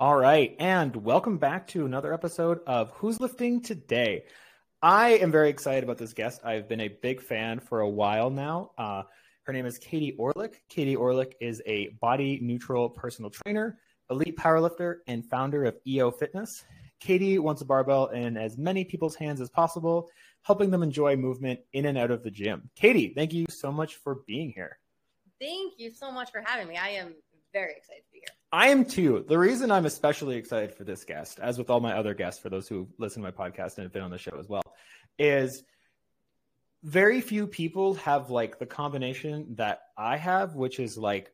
All right, and welcome back to another episode of Who's Lifting Today. I am very excited about this guest. I've been a big fan for a while now. Uh, her name is Katie Orlick. Katie Orlick is a body neutral personal trainer, elite powerlifter, and founder of EO Fitness. Katie wants a barbell in as many people's hands as possible, helping them enjoy movement in and out of the gym. Katie, thank you so much for being here. Thank you so much for having me. I am very excited to be here. I am too. The reason I'm especially excited for this guest, as with all my other guests, for those who listen to my podcast and have been on the show as well, is very few people have like the combination that I have, which is like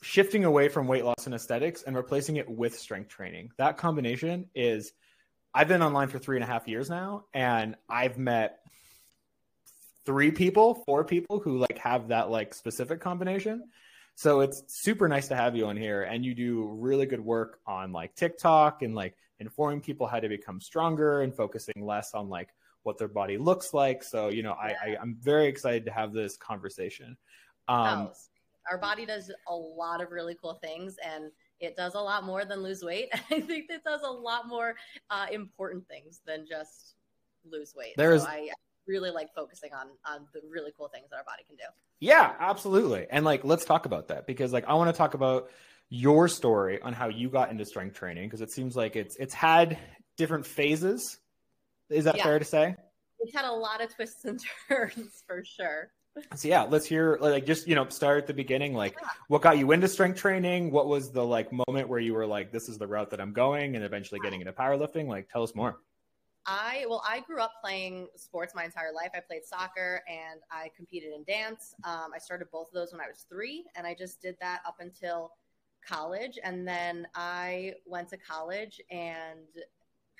shifting away from weight loss and aesthetics and replacing it with strength training. That combination is I've been online for three and a half years now, and I've met three people, four people who like have that like specific combination. So it's super nice to have you on here and you do really good work on like TikTok and like informing people how to become stronger and focusing less on like what their body looks like. So, you know, I, I am very excited to have this conversation. Um, oh, our body does a lot of really cool things and it does a lot more than lose weight. I think it does a lot more uh, important things than just lose weight. There's so I really like focusing on on the really cool things that our body can do. Yeah, absolutely. And like let's talk about that because like I want to talk about your story on how you got into strength training because it seems like it's it's had different phases. Is that yeah. fair to say? It's had a lot of twists and turns for sure. So yeah, let's hear like just you know start at the beginning. Like, yeah. what got you into strength training? What was the like moment where you were like, "This is the route that I'm going," and eventually getting into powerlifting? Like, tell us more. I well, I grew up playing sports my entire life. I played soccer and I competed in dance. Um, I started both of those when I was three, and I just did that up until college. And then I went to college, and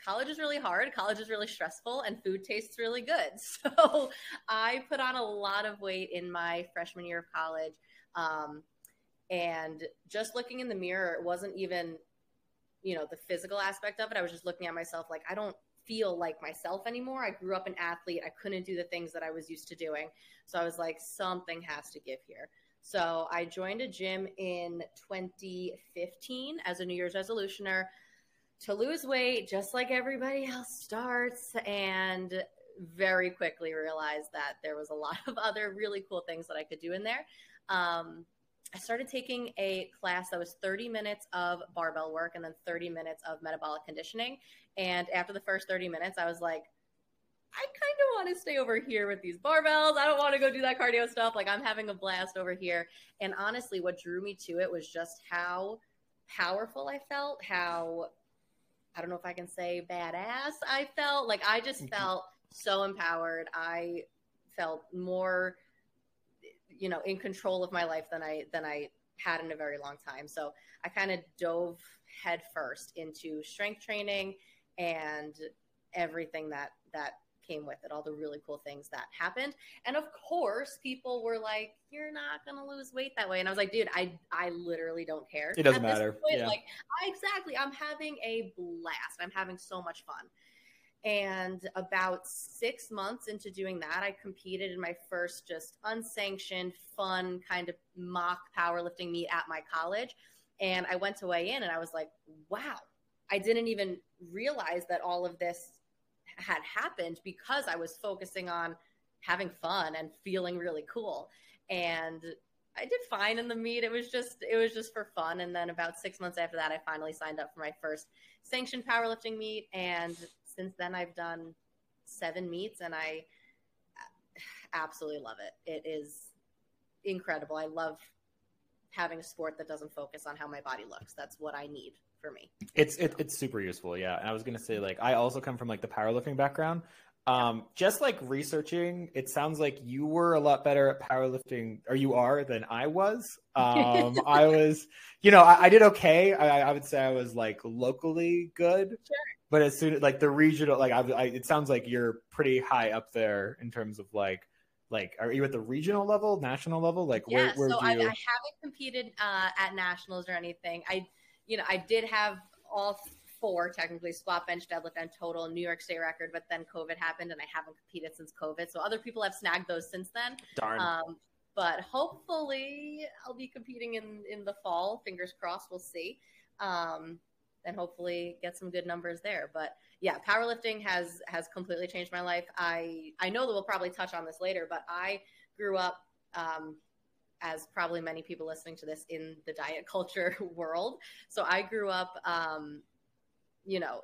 college is really hard. College is really stressful, and food tastes really good. So I put on a lot of weight in my freshman year of college. Um, and just looking in the mirror, it wasn't even you know the physical aspect of it i was just looking at myself like i don't feel like myself anymore. I grew up an athlete. I couldn't do the things that I was used to doing. So I was like, something has to give here. So I joined a gym in 2015 as a New Year's resolutioner to lose weight, just like everybody else starts. And very quickly realized that there was a lot of other really cool things that I could do in there. Um, I started taking a class that was 30 minutes of barbell work and then 30 minutes of metabolic conditioning. And after the first 30 minutes, I was like, I kind of want to stay over here with these barbells. I don't want to go do that cardio stuff. Like I'm having a blast over here. And honestly, what drew me to it was just how powerful I felt, how I don't know if I can say badass I felt. Like I just mm-hmm. felt so empowered. I felt more you know in control of my life than I than I had in a very long time. So I kind of dove headfirst into strength training and everything that that came with it, all the really cool things that happened. And of course, people were like, "You're not gonna lose weight that way," and I was like, "Dude, I I literally don't care. It doesn't matter. Point, yeah. Like, I, exactly, I'm having a blast. I'm having so much fun." And about six months into doing that, I competed in my first just unsanctioned, fun kind of mock powerlifting meet at my college. And I went to weigh in and I was like, wow, I didn't even realize that all of this had happened because I was focusing on having fun and feeling really cool. And I did fine in the meet. It was just it was just for fun. And then about six months after that, I finally signed up for my first sanctioned powerlifting meet. And since then, I've done seven meets, and I absolutely love it. It is incredible. I love having a sport that doesn't focus on how my body looks. That's what I need for me. It's it, it's super useful, yeah. And I was gonna say like I also come from like the powerlifting background. Um, just like researching, it sounds like you were a lot better at powerlifting, or you are than I was. Um, I was, you know, I, I did okay. I, I, would say I was like locally good, sure. but as soon as like the regional, like I, I, it sounds like you're pretty high up there in terms of like, like, are you at the regional level, national level? Like, yeah. Where, so I, I, haven't competed uh, at nationals or anything. I, you know, I did have all four technically squat, bench, deadlift, and total New York State record, but then COVID happened and I haven't competed since COVID. So other people have snagged those since then. Darn. Um, but hopefully I'll be competing in in the fall. Fingers crossed. We'll see. Um, then hopefully get some good numbers there. But yeah, powerlifting has has completely changed my life. I I know that we'll probably touch on this later, but I grew up um, as probably many people listening to this in the diet culture world. So I grew up, um, you know,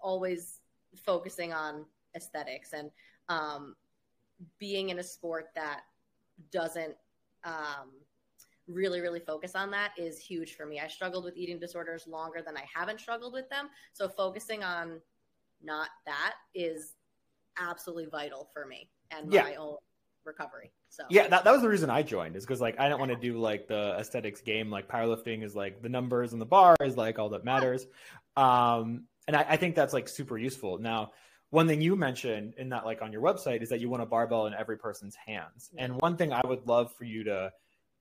always focusing on aesthetics and um, being in a sport that doesn't um, really, really focus on that is huge for me. I struggled with eating disorders longer than I haven't struggled with them. So focusing on not that is absolutely vital for me and yeah. my own recovery. So yeah, that, that was the reason I joined is because like I don't want to do like the aesthetics game. Like powerlifting is like the numbers and the bar is like all that matters. Um, and I, I think that's like super useful. Now, one thing you mentioned in that like on your website is that you want a barbell in every person's hands. And one thing I would love for you to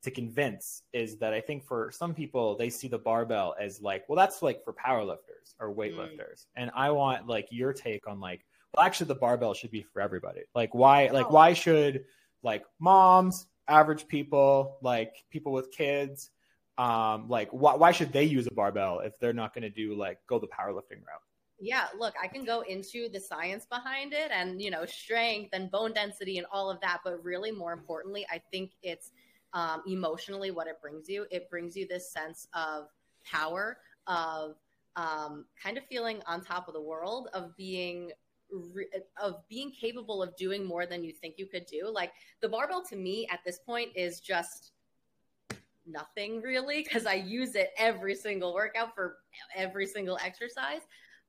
to convince is that I think for some people they see the barbell as like, well, that's like for powerlifters or weightlifters. Mm. And I want like your take on like, well, actually the barbell should be for everybody. Like why like oh. why should like moms, average people, like people with kids, um, like why, why should they use a barbell if they're not going to do like go the powerlifting route? Yeah, look, I can go into the science behind it and, you know, strength and bone density and all of that. But really, more importantly, I think it's um, emotionally what it brings you. It brings you this sense of power, of um, kind of feeling on top of the world, of being of being capable of doing more than you think you could do. Like the barbell to me at this point is just nothing really because I use it every single workout for every single exercise.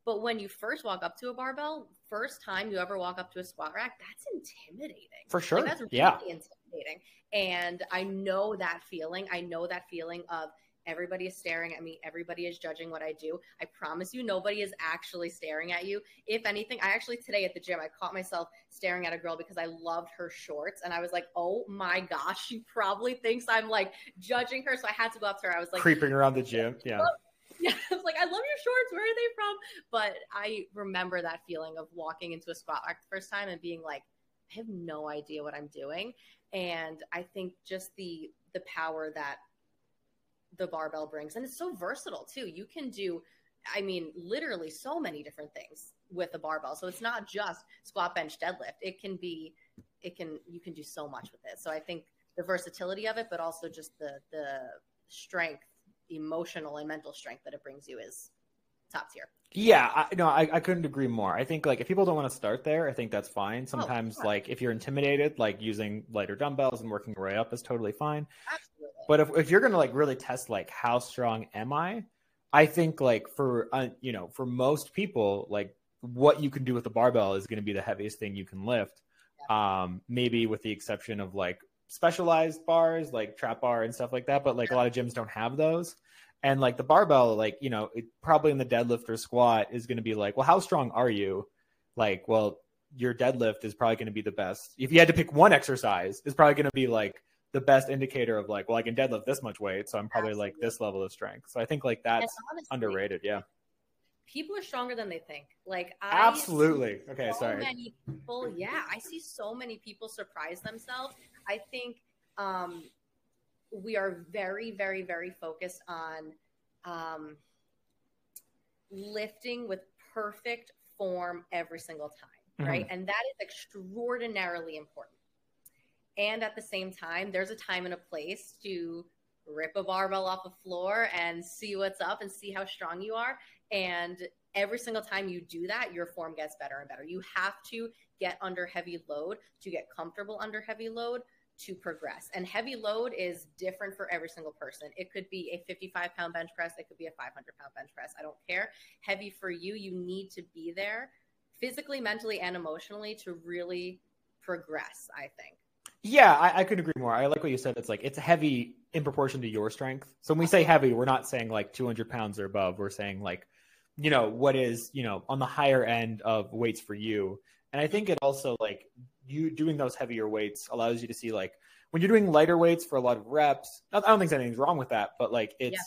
But when you first walk up to a barbell, first time you ever walk up to a squat rack, that's intimidating. For sure. Like, that's really yeah. intimidating. And I know that feeling. I know that feeling of Everybody is staring at me. Everybody is judging what I do. I promise you, nobody is actually staring at you. If anything, I actually today at the gym, I caught myself staring at a girl because I loved her shorts. And I was like, oh my gosh, she probably thinks I'm like judging her. So I had to go up to her. I was like, creeping around the gym. Yeah. Yeah, I was like, I love your shorts. Where are they from? But I remember that feeling of walking into a squat rack the first time and being like, I have no idea what I'm doing. And I think just the the power that the barbell brings. And it's so versatile too. You can do, I mean, literally so many different things with a barbell. So it's not just squat, bench, deadlift. It can be, it can, you can do so much with it. So I think the versatility of it, but also just the, the strength, emotional and mental strength that it brings you is top tier. Yeah, I, no, I, I couldn't agree more. I think like if people don't want to start there, I think that's fine. Oh, Sometimes oh, like if you're intimidated, like using lighter dumbbells and working your way up is totally fine. Absolutely. But if if you're gonna like really test like how strong am I, I think like for uh, you know for most people like what you can do with the barbell is going to be the heaviest thing you can lift. Yeah. Um, maybe with the exception of like specialized bars like trap bar and stuff like that, but like a lot of gyms don't have those. And like the barbell, like, you know, it, probably in the deadlift or squat is going to be like, well, how strong are you? Like, well, your deadlift is probably going to be the best. If you had to pick one exercise, it's probably going to be like the best indicator of like, well, I can deadlift this much weight, so I'm probably Absolutely. like this level of strength. So I think like that's honestly, underrated. Yeah. People are stronger than they think. Like I Absolutely. Okay, so sorry. Many people, yeah, I see so many people surprise themselves. I think um we are very, very, very focused on um, lifting with perfect form every single time, mm-hmm. right? And that is extraordinarily important. And at the same time, there's a time and a place to rip a barbell off the floor and see what's up and see how strong you are. And every single time you do that, your form gets better and better. You have to get under heavy load to get comfortable under heavy load to progress. And heavy load is different for every single person. It could be a 55 pound bench press, it could be a 500 pound bench press. I don't care. Heavy for you, you need to be there physically, mentally, and emotionally to really progress, I think. Yeah, I, I could agree more. I like what you said. It's like it's heavy in proportion to your strength. So when we say heavy, we're not saying like 200 pounds or above. We're saying like, you know, what is, you know, on the higher end of weights for you. And I think it also like you doing those heavier weights allows you to see like when you're doing lighter weights for a lot of reps. I don't think there's anything wrong with that, but like it's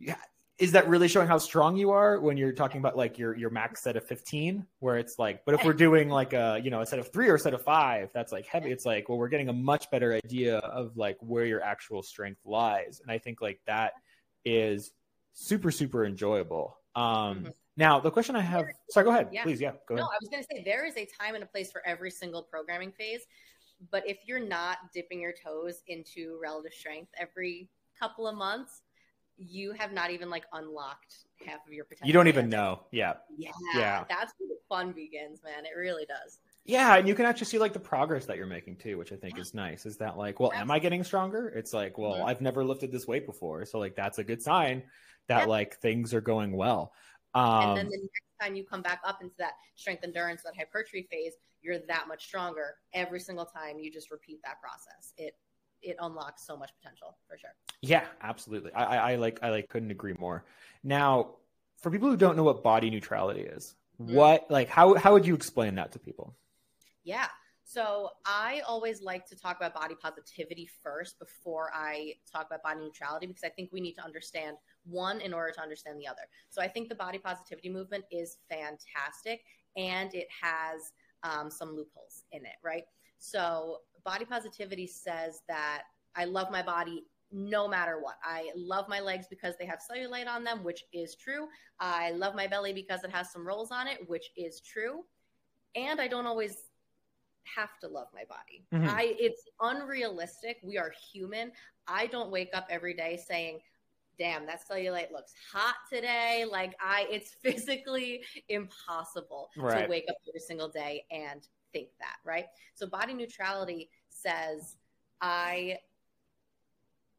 yeah. yeah. Is that really showing how strong you are when you're talking about like your your max set of 15 where it's like but if we're doing like a you know a set of 3 or a set of 5 that's like heavy it's like well we're getting a much better idea of like where your actual strength lies and I think like that is super super enjoyable. Um, Mhm. Now the question I have, sorry, go ahead, Yeah. please, yeah, go ahead. No. I was going to say there is a time and a place for every single programming phase. But if you're not dipping your toes into relative strength every couple of months, you have not even like unlocked half of your potential. You don't even know, yeah, Yeah, Yeah. That's where the fun begins, man. It really does. yeah, and you can actually see like the progress that you're making too, which I think is nice. Is that like, well, am I getting stronger? It's like, well, Mhm. I've never lifted this weight before, so like that's a good sign that Yeah. like things are going well. and Um, then the next time you come back up into that strength endurance, that hypertrophy phase, you're that much stronger every single time you just repeat that process. It it unlocks so much potential for sure. Yeah, absolutely. I, I, I like I like couldn't agree more. Now, for people who don't know what body neutrality is, Mhm. what like how how would you explain that to people? Yeah. So I always like to talk about body positivity first before I talk about body neutrality because I think we need to understand one in order to understand the other. So I think the body positivity movement is fantastic and it has um, some loopholes in it, right? So body positivity says that I love my body no matter what. I love my legs because they have cellulite on them, which is true. I love my belly because it has some rolls on it, which is true. And I don't always have to love my body. Mhm. I it's unrealistic. We are human. I don't wake up every day saying, "Damn, that cellulite looks hot today." Like I it's physically impossible Right. to wake up every single day and think that, right? So body neutrality says I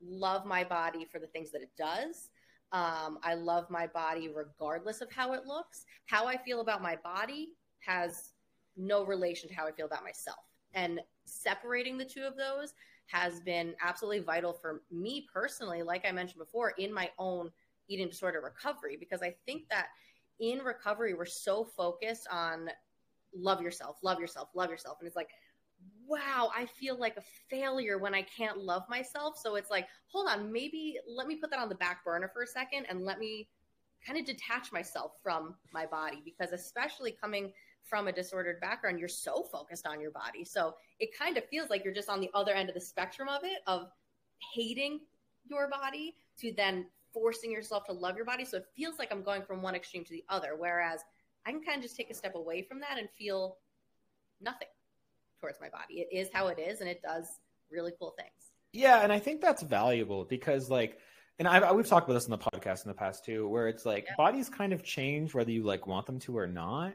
love my body for the things that it does. Um, I love my body regardless of how it looks. How I feel about my body has no relation to how I feel about myself. And separating the two of those has been absolutely vital for me personally, like I mentioned before, in my own eating disorder recovery, because I think that in recovery, we're so focused on love yourself, love yourself, love yourself. And it's like, wow, I feel like a failure when I can't love myself. So it's like, hold on, maybe let me put that on the back burner for a second and let me kind of detach myself from my body because especially coming from a disordered background, you're so focused on your body. So it kind of feels like you're just on the other end of the spectrum of it of hating your body to then forcing yourself to love your body. So it feels like I'm going from one extreme to the other. Whereas I can kind of just take a step away from that and feel nothing towards my body. It is how it is, and it does really cool things. Yeah, and I think that's valuable because like and I, we've talked about this in the podcast in the past too, where it's like Yeah. bodies kind of change whether you like want them to or not.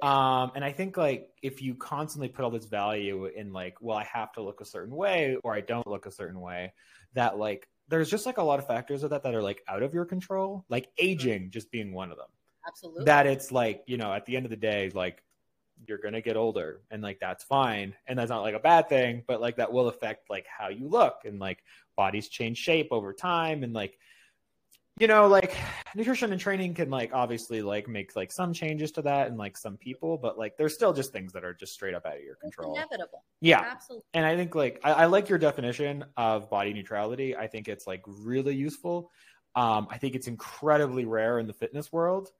Um, and I think like if you constantly put all this value in like, well, I have to look a certain way or I don't look a certain way, that like there's just like a lot of factors of that that are like out of your control, like aging just being one of them. Absolutely. That it's like, you know, at the end of the day, like you're gonna get older and like that's fine. And that's not like a bad thing, but like that will affect like how you look and like bodies change shape over time and like you know like nutrition and training can like obviously like make like some changes to that and like some people but like there's still just things that are just straight up out of your it's control inevitable. yeah Absolutely. and i think like I, I like your definition of body neutrality i think it's like really useful um i think it's incredibly rare in the fitness world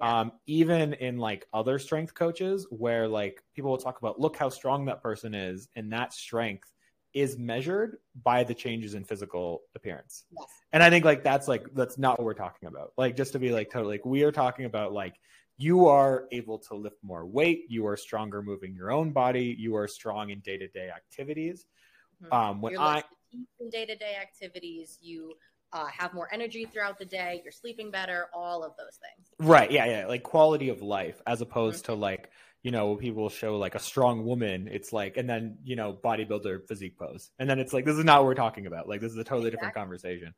Yeah. um even in like other strength coaches where like people will talk about look how strong that person is and that strength is measured by the changes in physical appearance Yes. and i think like that's like that's not what we're talking about like just to be like totally like we are talking about like you are able to lift more weight you are stronger moving your own body you are strong in day-to-day activities Mhm. um when You're i in day to day activities. You uh, have more energy throughout the day. You're sleeping better. All of those things. right yeah yeah like quality of life as opposed to like you know people show like a strong woman it's like and then you know bodybuilder physique pose and then it's like this is not what we're talking about like this is a totally different conversation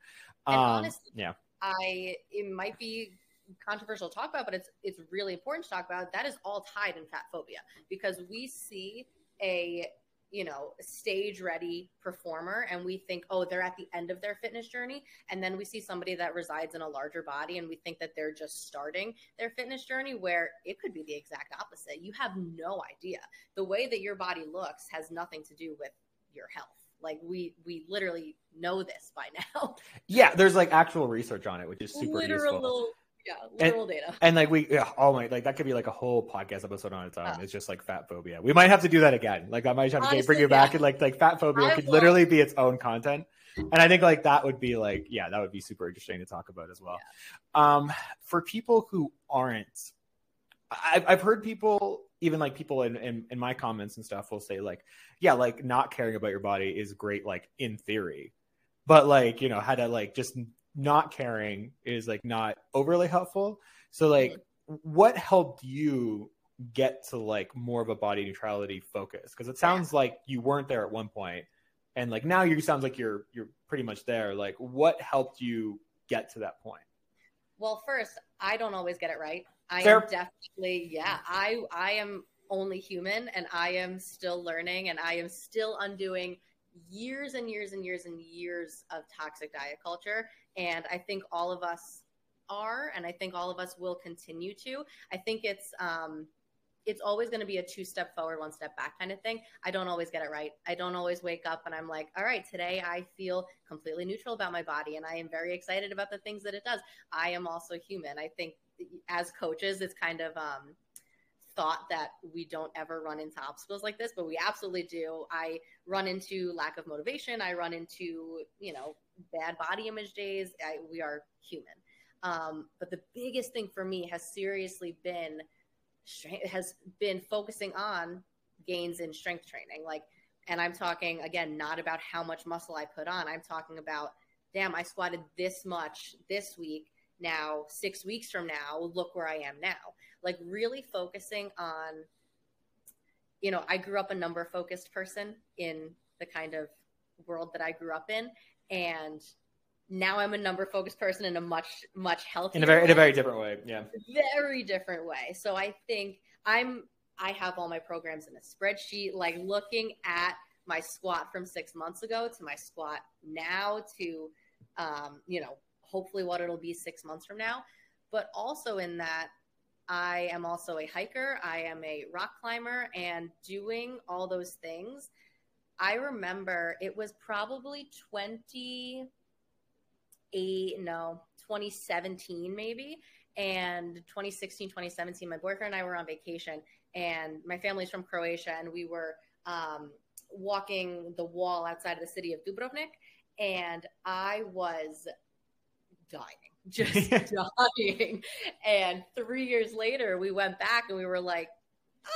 um honestly, yeah I it might be controversial to talk about, but it's it's really important to talk about. That is all tied in fat phobia because we see a you know stage ready performer and we think oh they're at the end of their fitness journey. And then we see somebody that resides in a larger body and we think that they're just starting their fitness journey where it could be the exact opposite. You have no idea. The way that your body looks has nothing to do with your health. Like we we literally know this by now. Yeah there's like actual research on it which is super literal useful yeah literal data. and like we yeah, oh my like that could be like a whole podcast episode on its own. It's just like fat phobia. We might have to do that again. Like i might have to Honestly, bring you back and like like fat phobia I could will. literally be its own content. And I think like that would be like yeah, that would be super interesting to talk about as well. Yeah. Um, for people who aren't, I've I've heard people even like people in, in in my comments and stuff will say like yeah, like not caring about your body is great like in theory, but like you know how to like just not caring is like not overly helpful. So like, what helped you get to like more of a body neutrality focus? Because it sounds like you weren't there at one point, and like now you sounds like you're you're pretty much there. Like, what helped you get to that point? Well, first, I don't always get it right. I Fair. am definitely yeah. I I am only human, and I am still learning, and I am still undoing years and years and years and years of toxic diet culture. And I think all of us are, and I think all of us will continue to. I think it's, um, it's always going to be a two step forward, one step back kind of thing. I don't always get it right. I don't always wake up and I'm like, all right, today I feel completely neutral about my body and I am very excited about the things that it does. I am also human. I think as coaches, it's kind of, um, thought that we don't ever run into obstacles like this, but we absolutely do. I run into lack of motivation. I run into, you know, bad body image days. I, we are human. Um, but the biggest thing for me has seriously been has been focusing on gains in strength training. Like, and I'm talking again, not about how much muscle I put on. I'm talking about, damn, I squatted this much this week. Now, six weeks from now, look where I am now like really focusing on you know i grew up a number focused person in the kind of world that i grew up in. And now i'm a number focused person in a much much healthier in a very way. in a very different way yeah. Very different way. So i think i'm i have all my programs in a spreadsheet like looking at my squat from six months ago to my squat now to um, you know hopefully what it'll be six months from now. But also in that I am also a hiker, I am a rock climber, and doing all those things. I remember it was probably 28, no, 2017 maybe. And 2016, 2017, my boyfriend and I were on vacation, and my family's from Croatia, and we were um, walking the wall outside of the city of Dubrovnik, and I was dying just dying. And three years later, we went back and we were like,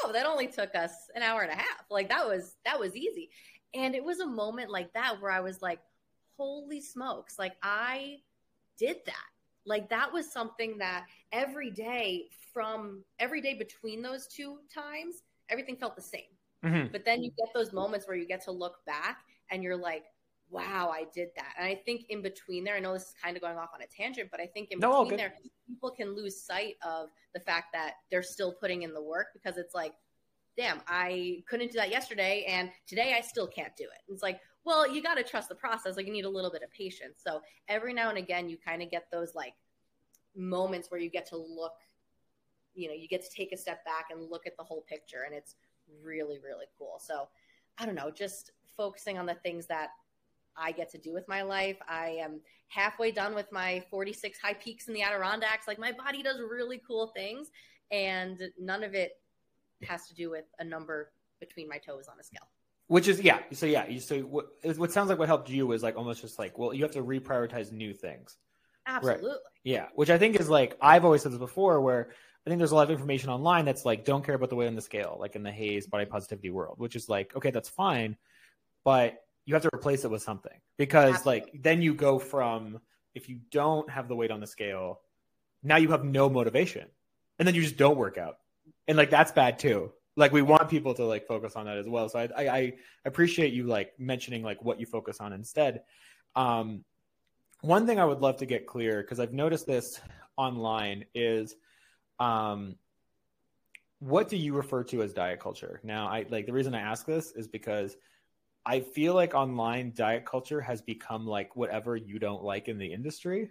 oh, that only took us an hour and a half. Like that was that was easy. And it was a moment like that where I was like, holy smokes, like I did that. Like that was something that every day from every day between those two times, everything felt the same. Mm-hmm. But then you get those moments where you get to look back and you're like, wow, I did that. And I think in between there, I know this is kind of going off on a tangent, but I think in no, between there, people can lose sight of the fact that they're still putting in the work because it's like, damn, I couldn't do that yesterday, and today I still can't do it. It's like, well, you got to trust the process. Like you need a little bit of patience. So every now and again, you kind of get those like moments where you get to look, you know, you get to take a step back and look at the whole picture, and it's really, really cool. So I don't know, just focusing on the things that I get to do with my life. I am halfway done with my 46 high peaks in the Adirondacks. Like my body does really cool things, and none of it has to do with a number between my toes on a scale. Which is yeah. So yeah. So what what sounds like what helped you is like almost just like well you have to reprioritize new things. Absolutely. Right. Yeah. Which I think is like I've always said this before where I think there's a lot of information online that's like don't care about the weight on the scale like in the HAES body positivity world, which is like okay that's fine, but you have to replace it with something because Absolutely. like then you go from if you don't have the weight on the scale now you have no motivation. And then you just don't work out. And like that's bad too. Like we want people to like focus on that as well. So i i, I appreciate you like mentioning like what you focus on instead. Um one thing i would love to get clear because i've noticed this online is um what do you refer to as diet culture? Now i like the reason i ask this is because I feel like online diet culture has become like whatever you don't like in the industry.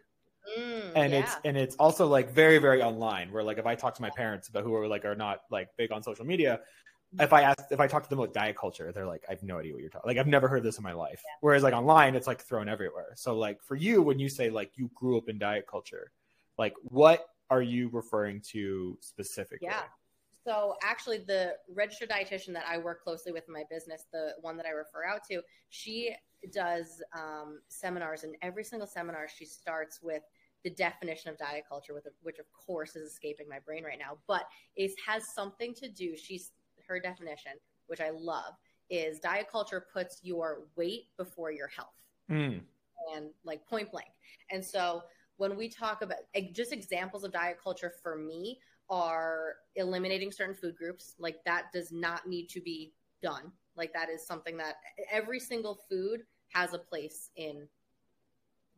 Mm, and yeah. it's and it's also like very very online where like if I talk to my parents about who are like are not like big on social media, if I ask if I talk to them about diet culture, they're like, I have no idea what you're talking. Like I've never heard this in my life. Yeah. Whereas like online, it's like thrown everywhere. So like for you, when you say like you grew up in diet culture, like what are you referring to specifically? Yeah. So actually, the registered dietitian that I work closely with in my business, the one that I refer out to, she does um, seminars, and every single seminar she starts with the definition of diet culture, with which of course is escaping my brain right now, but it has something to do. She's her definition, which I love, is diet culture puts your weight before your health, Mm. and like point blank. And so when we talk about just examples of diet culture for me are eliminating certain food groups, like that does not need to be done. Like that is something that every single food has a place in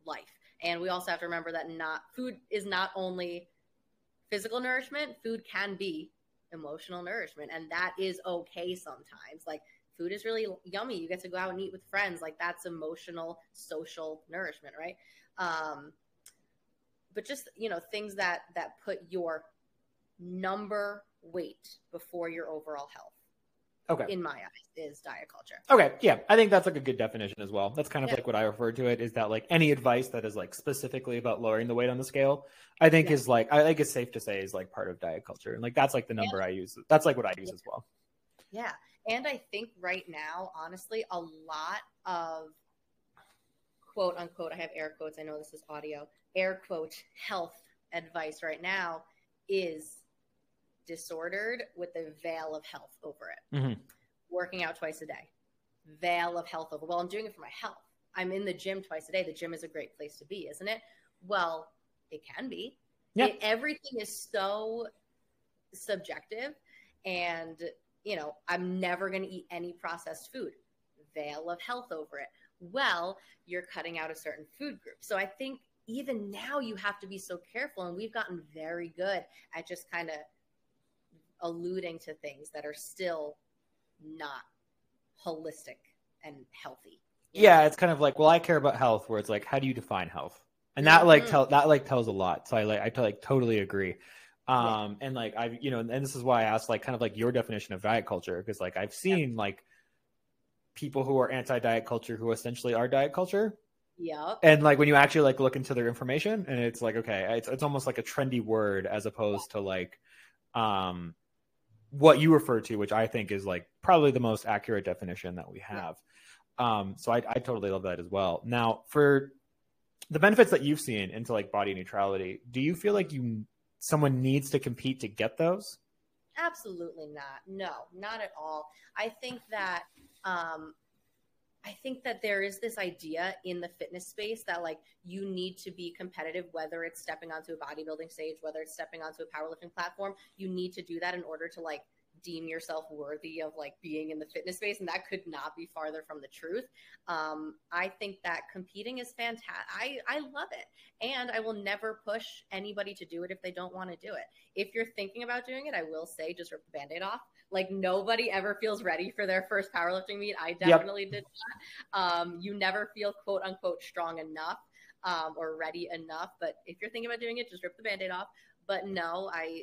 life. And we also have to remember that not food is not only physical nourishment, food can be emotional nourishment and that is okay sometimes. Like food is really yummy. You get to go out and eat with friends. Like that's emotional, social nourishment, right? Um, but just you know things that that put your number weight before your overall health Okay. in my eyes is diet culture Okay, yeah, I think that's like a good definition as well. That's kind of Yeah. like what I refer to it is that like any advice that is like specifically about lowering the weight on the scale, I think Yeah. is like I think it's safe to say is like part of diet culture, and like that's like the number I use. That's like what I use as well. yeah and i think right now honestly a lot of quote unquote i have air quotes i know this is audio air quote health advice right now is disordered with a veil of health over it. Mhm. working out twice a day. Veil of health over well i'm doing it for my health. I'm in the gym twice a day. The gym is a great place to be isn't it? Well it can be. Yeah. It- everything is so subjective and you know i'm never going to eat any processed food. Veil of health over it. Well you're cutting out a certain food group. So i think even now you have to be so careful and we've gotten very good at just kind of alluding to things that are still not holistic and healthy you know? Yeah, it's kind of like well, I care about health, where it's like how do you define health, and that like Mhm. tell that like tells a lot. So I like I like totally agree. Yeah. Um, and like I've you know, and this is why I asked like kind of like your definition of diet culture because like I've seen like people who are anti diet culture who essentially are diet culture, Yeah. and like when you actually like look into their information and it's like okay it's, it's almost like a trendy word as opposed to like um what you refer to which i think is like probably the most accurate definition that we have um so I, I totally love that as well now for the benefits that you've seen into like body neutrality do you feel like you someone needs to compete to get those Absolutely not. No, not at all. I think that um I think that there is this idea in the fitness space that like you need to be competitive whether it's stepping onto a bodybuilding stage, whether it's stepping onto a powerlifting platform, you need to do that in order to like deem yourself worthy of like being in the fitness space and that could not be farther from the truth. Um, i think that competing is fantastic I, I love it and i will never push anybody to do it if they don't want to do it. If you're thinking about doing it i will say just rip the band-aid off like nobody ever feels ready for their first powerlifting meet. I definitely did that um, you never feel quote unquote strong enough um, or ready enough. But if you're thinking about doing it just rip the band-aid off. But no i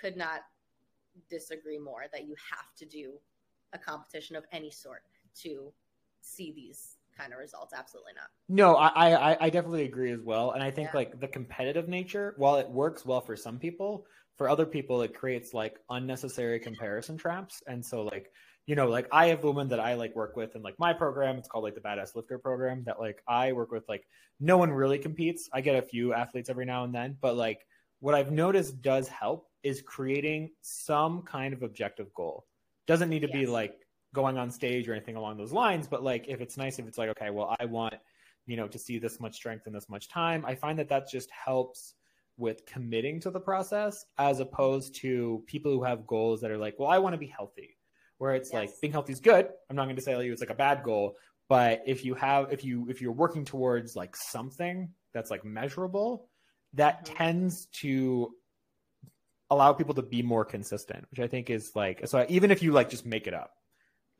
could not disagree more that you have to do a competition of any sort to see these kind of results. Absolutely not. No, I, I I definitely agree as well, and I think Yeah. like the competitive nature, while it works well for some people, for other people it creates like unnecessary comparison traps, and so like you know like I have women that I like work with in like my program. It's called like the Badass Lifter program that like I work with. Like no one really competes. I get a few athletes every now and then, but like what I've noticed does help is creating some kind of objective goal. Doesn't need to be like going on stage or anything along those lines, but like if it's nice if it's like okay, well I want you know to see this much strength in this much time. I find that that just helps with committing to the process as opposed to people who have goals that are like, well, I want to be healthy. Where it's like being healthy is good. I'm not going to say like, it's like a bad goal, but if you have if you if you're working towards like something that's like measurable, that Mhm. tends to allow people to be more consistent, which I think is like so even if you like just make it up.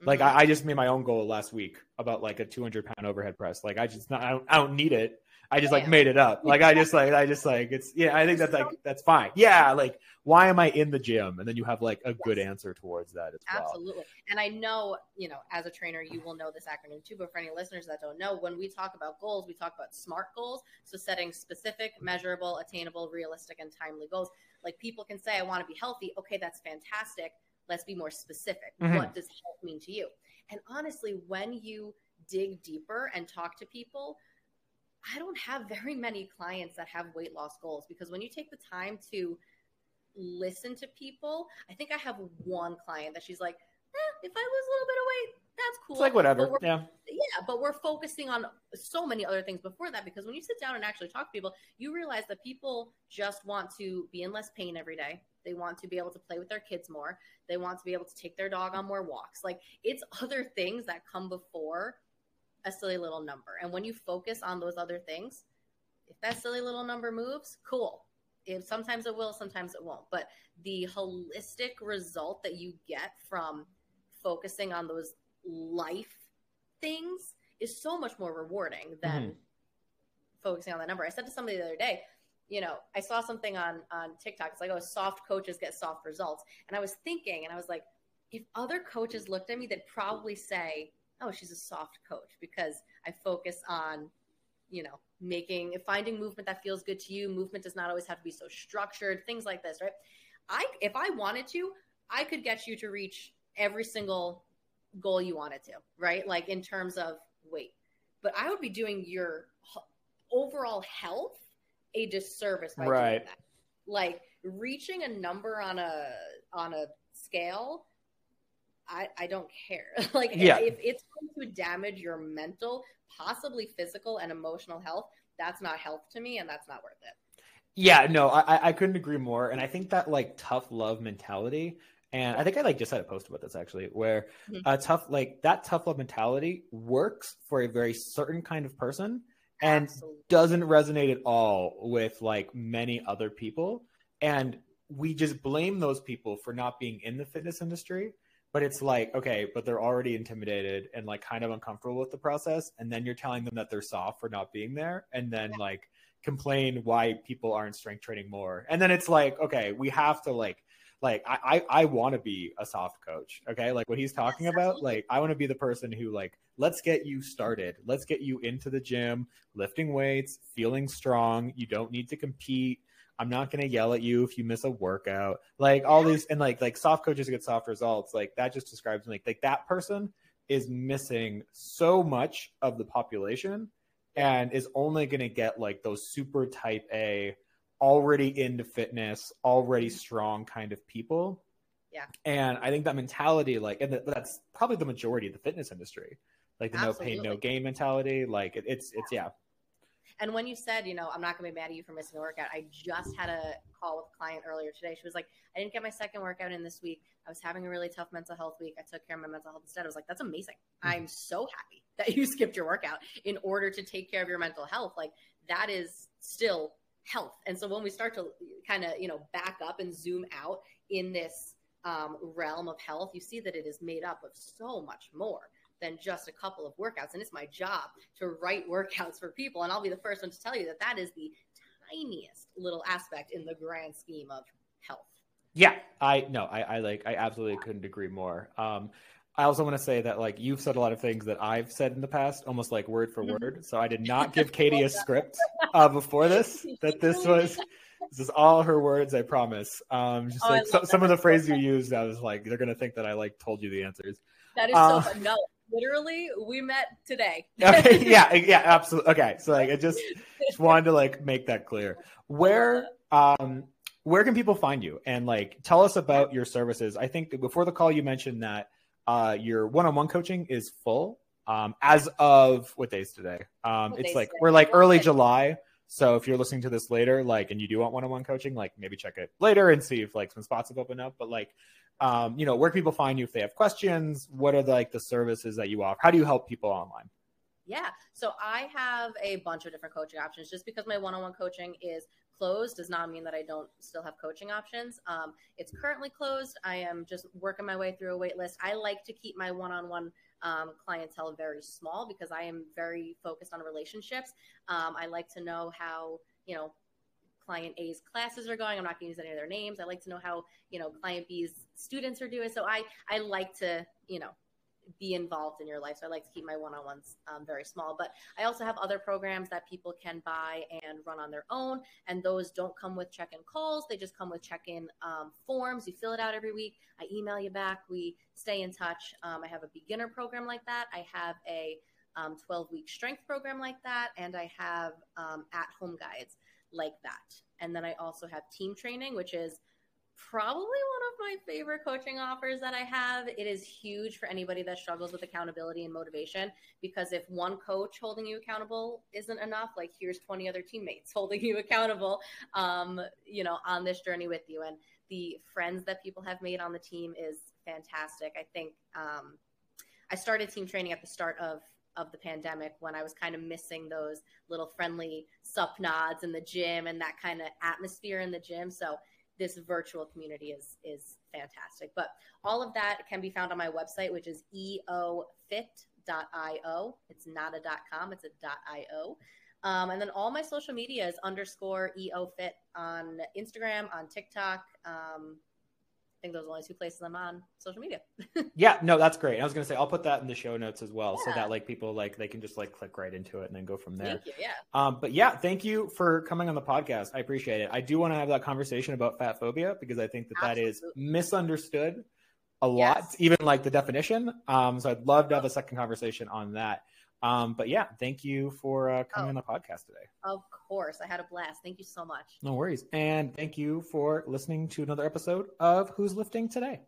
Like Mhm. I, I just made my own goal last week about like a 200 pound overhead press. Like I just not, I don't, I don't need it. I just like made it up. Like I just like I just like it's yeah. I think that's like that's fine. Yeah, like why am I in the gym? And then you have like a good answer towards that as well. Absolutely. And I know, you know, as a trainer, you will know this acronym too. But for any listeners that don't know, when we talk about goals, we talk about SMART goals. So setting specific, measurable, attainable, realistic, and timely goals. Like people can say, I want to be healthy. Okay, that's fantastic. Let's be more specific. Mhm. What does health mean to you? And honestly, when you dig deeper and talk to people, I don't have very many clients that have weight loss goals because when you take the time to listen to people, I think I have one client that she's like, eh, if I lose a little bit of weight, that's cool. It's like whatever. Yeah. yeah, but we're focusing on so many other things before that because when you sit down and actually talk to people, you realize that people just want to be in less pain every day. They want to be able to play with their kids more. They want to be able to take their dog on more walks. Like it's other things that come before a silly little number. And when you focus on those other things, if that silly little number moves, cool. If sometimes it will, sometimes it won't. But the holistic result that you get from focusing on those life things is so much more rewarding than Mhm. focusing on that number. I said to somebody the other day, you know, I saw something on on TikTok. It's like, oh, soft coaches get soft results. And I was thinking, and I was like, if other coaches looked at me, they'd probably say, oh, she's a soft coach because I focus on, you know, making finding movement that feels good to you. Movement does not always have to be so structured. Things like this, right? I if I wanted to, I could get you to reach every single goal you wanted to, right? Like in terms of weight. But I would be doing your overall health a disservice by Right. doing that. Like reaching a number on a on a scale, I I don't care. like Yeah. if it's going to damage your mental, possibly physical and emotional health, that's not health to me and that's not worth it. Yeah, no, I I- couldn't agree more. And I think that like tough love mentality, and I think I like just had a post about this actually, where Mhm. a tough like that tough love mentality works for a very certain kind of person and Absolutely. doesn't resonate at all with like many other people. And we just blame those people for not being in the fitness industry. But it's like, okay, but they're already intimidated and like kind of uncomfortable with the process. And then you're telling them that they're soft for not being there. And then like complain why people aren't strength training more. And then it's like, okay, we have to like, like I I, I want to be a soft coach. Okay. Like what he's talking about, like I want to be the person who like, let's get you started. Let's get you into the gym, lifting weights, feeling strong. You don't need to compete. I'm not gonna yell at you if you miss a workout. Like all these and like like soft coaches get soft results. Like that just describes like like that person is missing so much of the population and is only gonna get like those super type A, already into fitness, already mm-hmm. strong kind of people. Yeah. And I think that mentality, like, and that's probably the majority of the fitness industry, like the no pain, no gain mentality. Like, it, it's, it's, yeah. And when you said, you know, I'm not going to be mad at you for missing a workout, I just had a call with a client earlier today. She was like, I didn't get my second workout in this week. I was having a really tough mental health week. I took care of my mental health instead. I was like, that's amazing. Mm-hmm. I'm so happy that you skipped your workout in order to take care of your mental health. Like, that is still health. And so when we start to kind of, you know, back up and zoom out in this um, realm of health, you see that it is made up of so much more than just a couple of workouts. And it's my job to write workouts for people. And I'll be the first one to tell you that that is the tiniest little aspect in the grand scheme of health. Yeah, I no, I, I like I absolutely couldn't agree more. Um, I also want to say that like you've said a lot of things that I've said in the past, almost like word for Mhm. word. So I did not give Katie a script uh, before this. That this was this is all her words. I promise. Um, just Oh, like so, some of the phrases you used, I was like, they're gonna think that I like told you the answers. That is Uh, so fun. No, literally, we met today. Okay, yeah, yeah, absolutely. Okay, so like I just just wanted to like make that clear. Where um where can people find you and like tell us about your services? I think before the call you mentioned that uh your one-on-one coaching is full um as of what day is today? Um What it's like today? we're like early July. So if you're listening to this later like and you do want one-on-one coaching, like maybe check it later and see if like some spots have opened up, but like um, you know, where can people find you if they have questions? What are the, like the services that you offer? How do you help people online? Yeah. So I have a bunch of different coaching options. Just because my one-on-one coaching is closed does not mean that I don't still have coaching options. Um, it's currently closed. I am just working my way through a wait list. I like to keep my one-on-one um, clientele very small because I am very focused on relationships. Um, I like to know how, you know, client A's classes are going. I'm not going to use any of their names. I like to know how, you know, client B's students are doing. So I, I like to, you know, be involved in your life. So I like to keep my one-on-ones um, very small. But I also have other programs that people can buy and run on their own, and those don't come with check-in calls. They just come with check-in um, forms. You fill it out every week. I email you back. We stay in touch. Um, I have a beginner program like that. I have a 12-week um, strength program like that, and I have um, at-home guides like that. And then I also have team training, which is probably one of my favorite coaching offers that I have. It is huge for anybody that struggles with accountability and motivation because if one coach holding you accountable isn't enough, like here's 20 other teammates holding you accountable, um, you know, on this journey with you. And the friends that people have made on the team is fantastic. I think um, I started team training at the start of of the pandemic when I was kind of missing those little friendly sup nods in the gym and that kind of atmosphere in the gym. So this virtual community is is fantastic. But all of that can be found on my website, which is eofit.io. It's not a .com, it's a .io. Um, and then all my social media is underscore eofit on Instagram, on TikTok. Um, think those are the only two places I'm on social media. yeah, no, that's great. I was gonna say I'll put that in the show notes as well, yeah. so that like people like they can just like click right into it and then go from there. Thank you. Yeah. Um, but yeah, thank you for coming on the podcast. I appreciate it. I do want to have that conversation about fat phobia because I think that Absolutely. that is misunderstood a lot, yes. even like the definition. Um, so I'd love to have a second conversation on that. Um, but yeah, thank you for uh, coming oh, on the podcast today. Of course. I had a blast. Thank you so much. No worries. And thank you for listening to another episode of Who's Lifting Today.